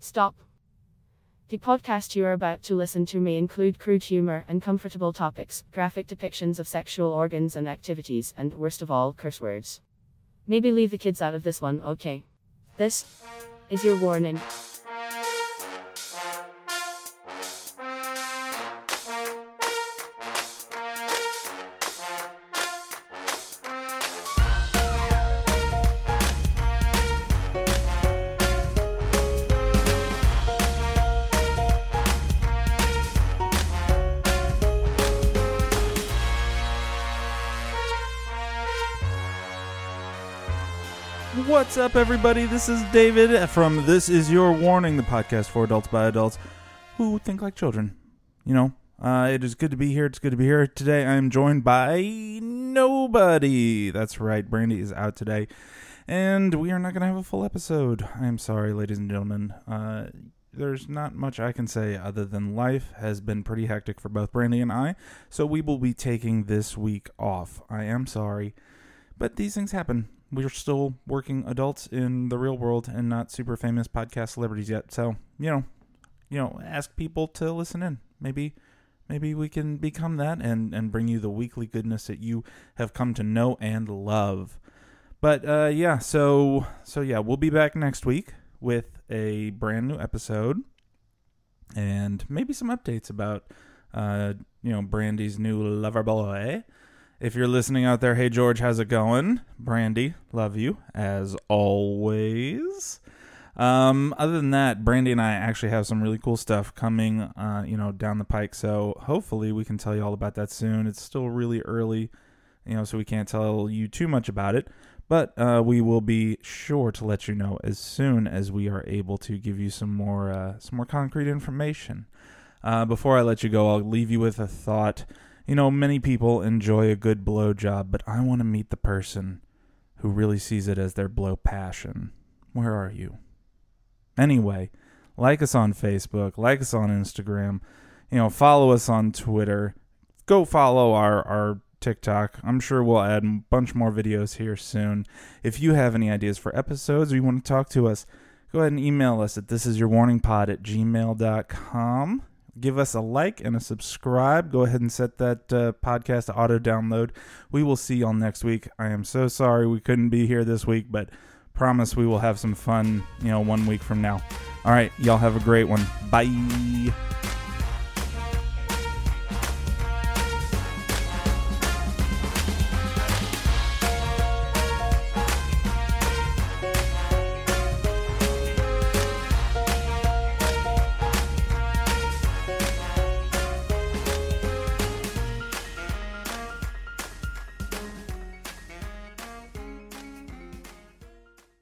Stop. The podcast you are about to listen to may include crude humor, and uncomfortable topics, graphic depictions of sexual organs and activities, and worst of all, curse words. Maybe leave the kids out of this one, okay? This is your warning. What's up, everybody? This is David from This Is Your Warning, the podcast for adults by adults who think like children. You know, uh, it is good to be here. It's good to be here. Today I am joined by nobody. That's right, Brandy is out today. And we are not going to have a full episode. I'm sorry, ladies and gentlemen. Uh, there's not much I can say other than life has been pretty hectic for both Brandy and I, so we will be taking this week off. I am sorry, but these things happen we're still working adults in the real world and not super famous podcast celebrities yet. So, you know, you know, ask people to listen in. Maybe maybe we can become that and and bring you the weekly goodness that you have come to know and love. But uh yeah, so so yeah, we'll be back next week with a brand new episode and maybe some updates about uh you know Brandy's new lover boy if you're listening out there, hey George, how's it going? Brandy, love you as always. Um, other than that, Brandy and I actually have some really cool stuff coming, uh, you know, down the pike. So hopefully we can tell you all about that soon. It's still really early, you know, so we can't tell you too much about it. But uh, we will be sure to let you know as soon as we are able to give you some more, uh, some more concrete information. Uh, before I let you go, I'll leave you with a thought. You know, many people enjoy a good blow job, but I want to meet the person who really sees it as their blow passion. Where are you? Anyway, like us on Facebook, like us on Instagram, you know, follow us on Twitter. Go follow our our TikTok. I'm sure we'll add a bunch more videos here soon. If you have any ideas for episodes or you want to talk to us, go ahead and email us at thisisyourwarningpod at gmail.com give us a like and a subscribe. Go ahead and set that uh, podcast to auto download. We will see y'all next week. I am so sorry we couldn't be here this week, but promise we will have some fun, you know, one week from now. All right, y'all have a great one. Bye.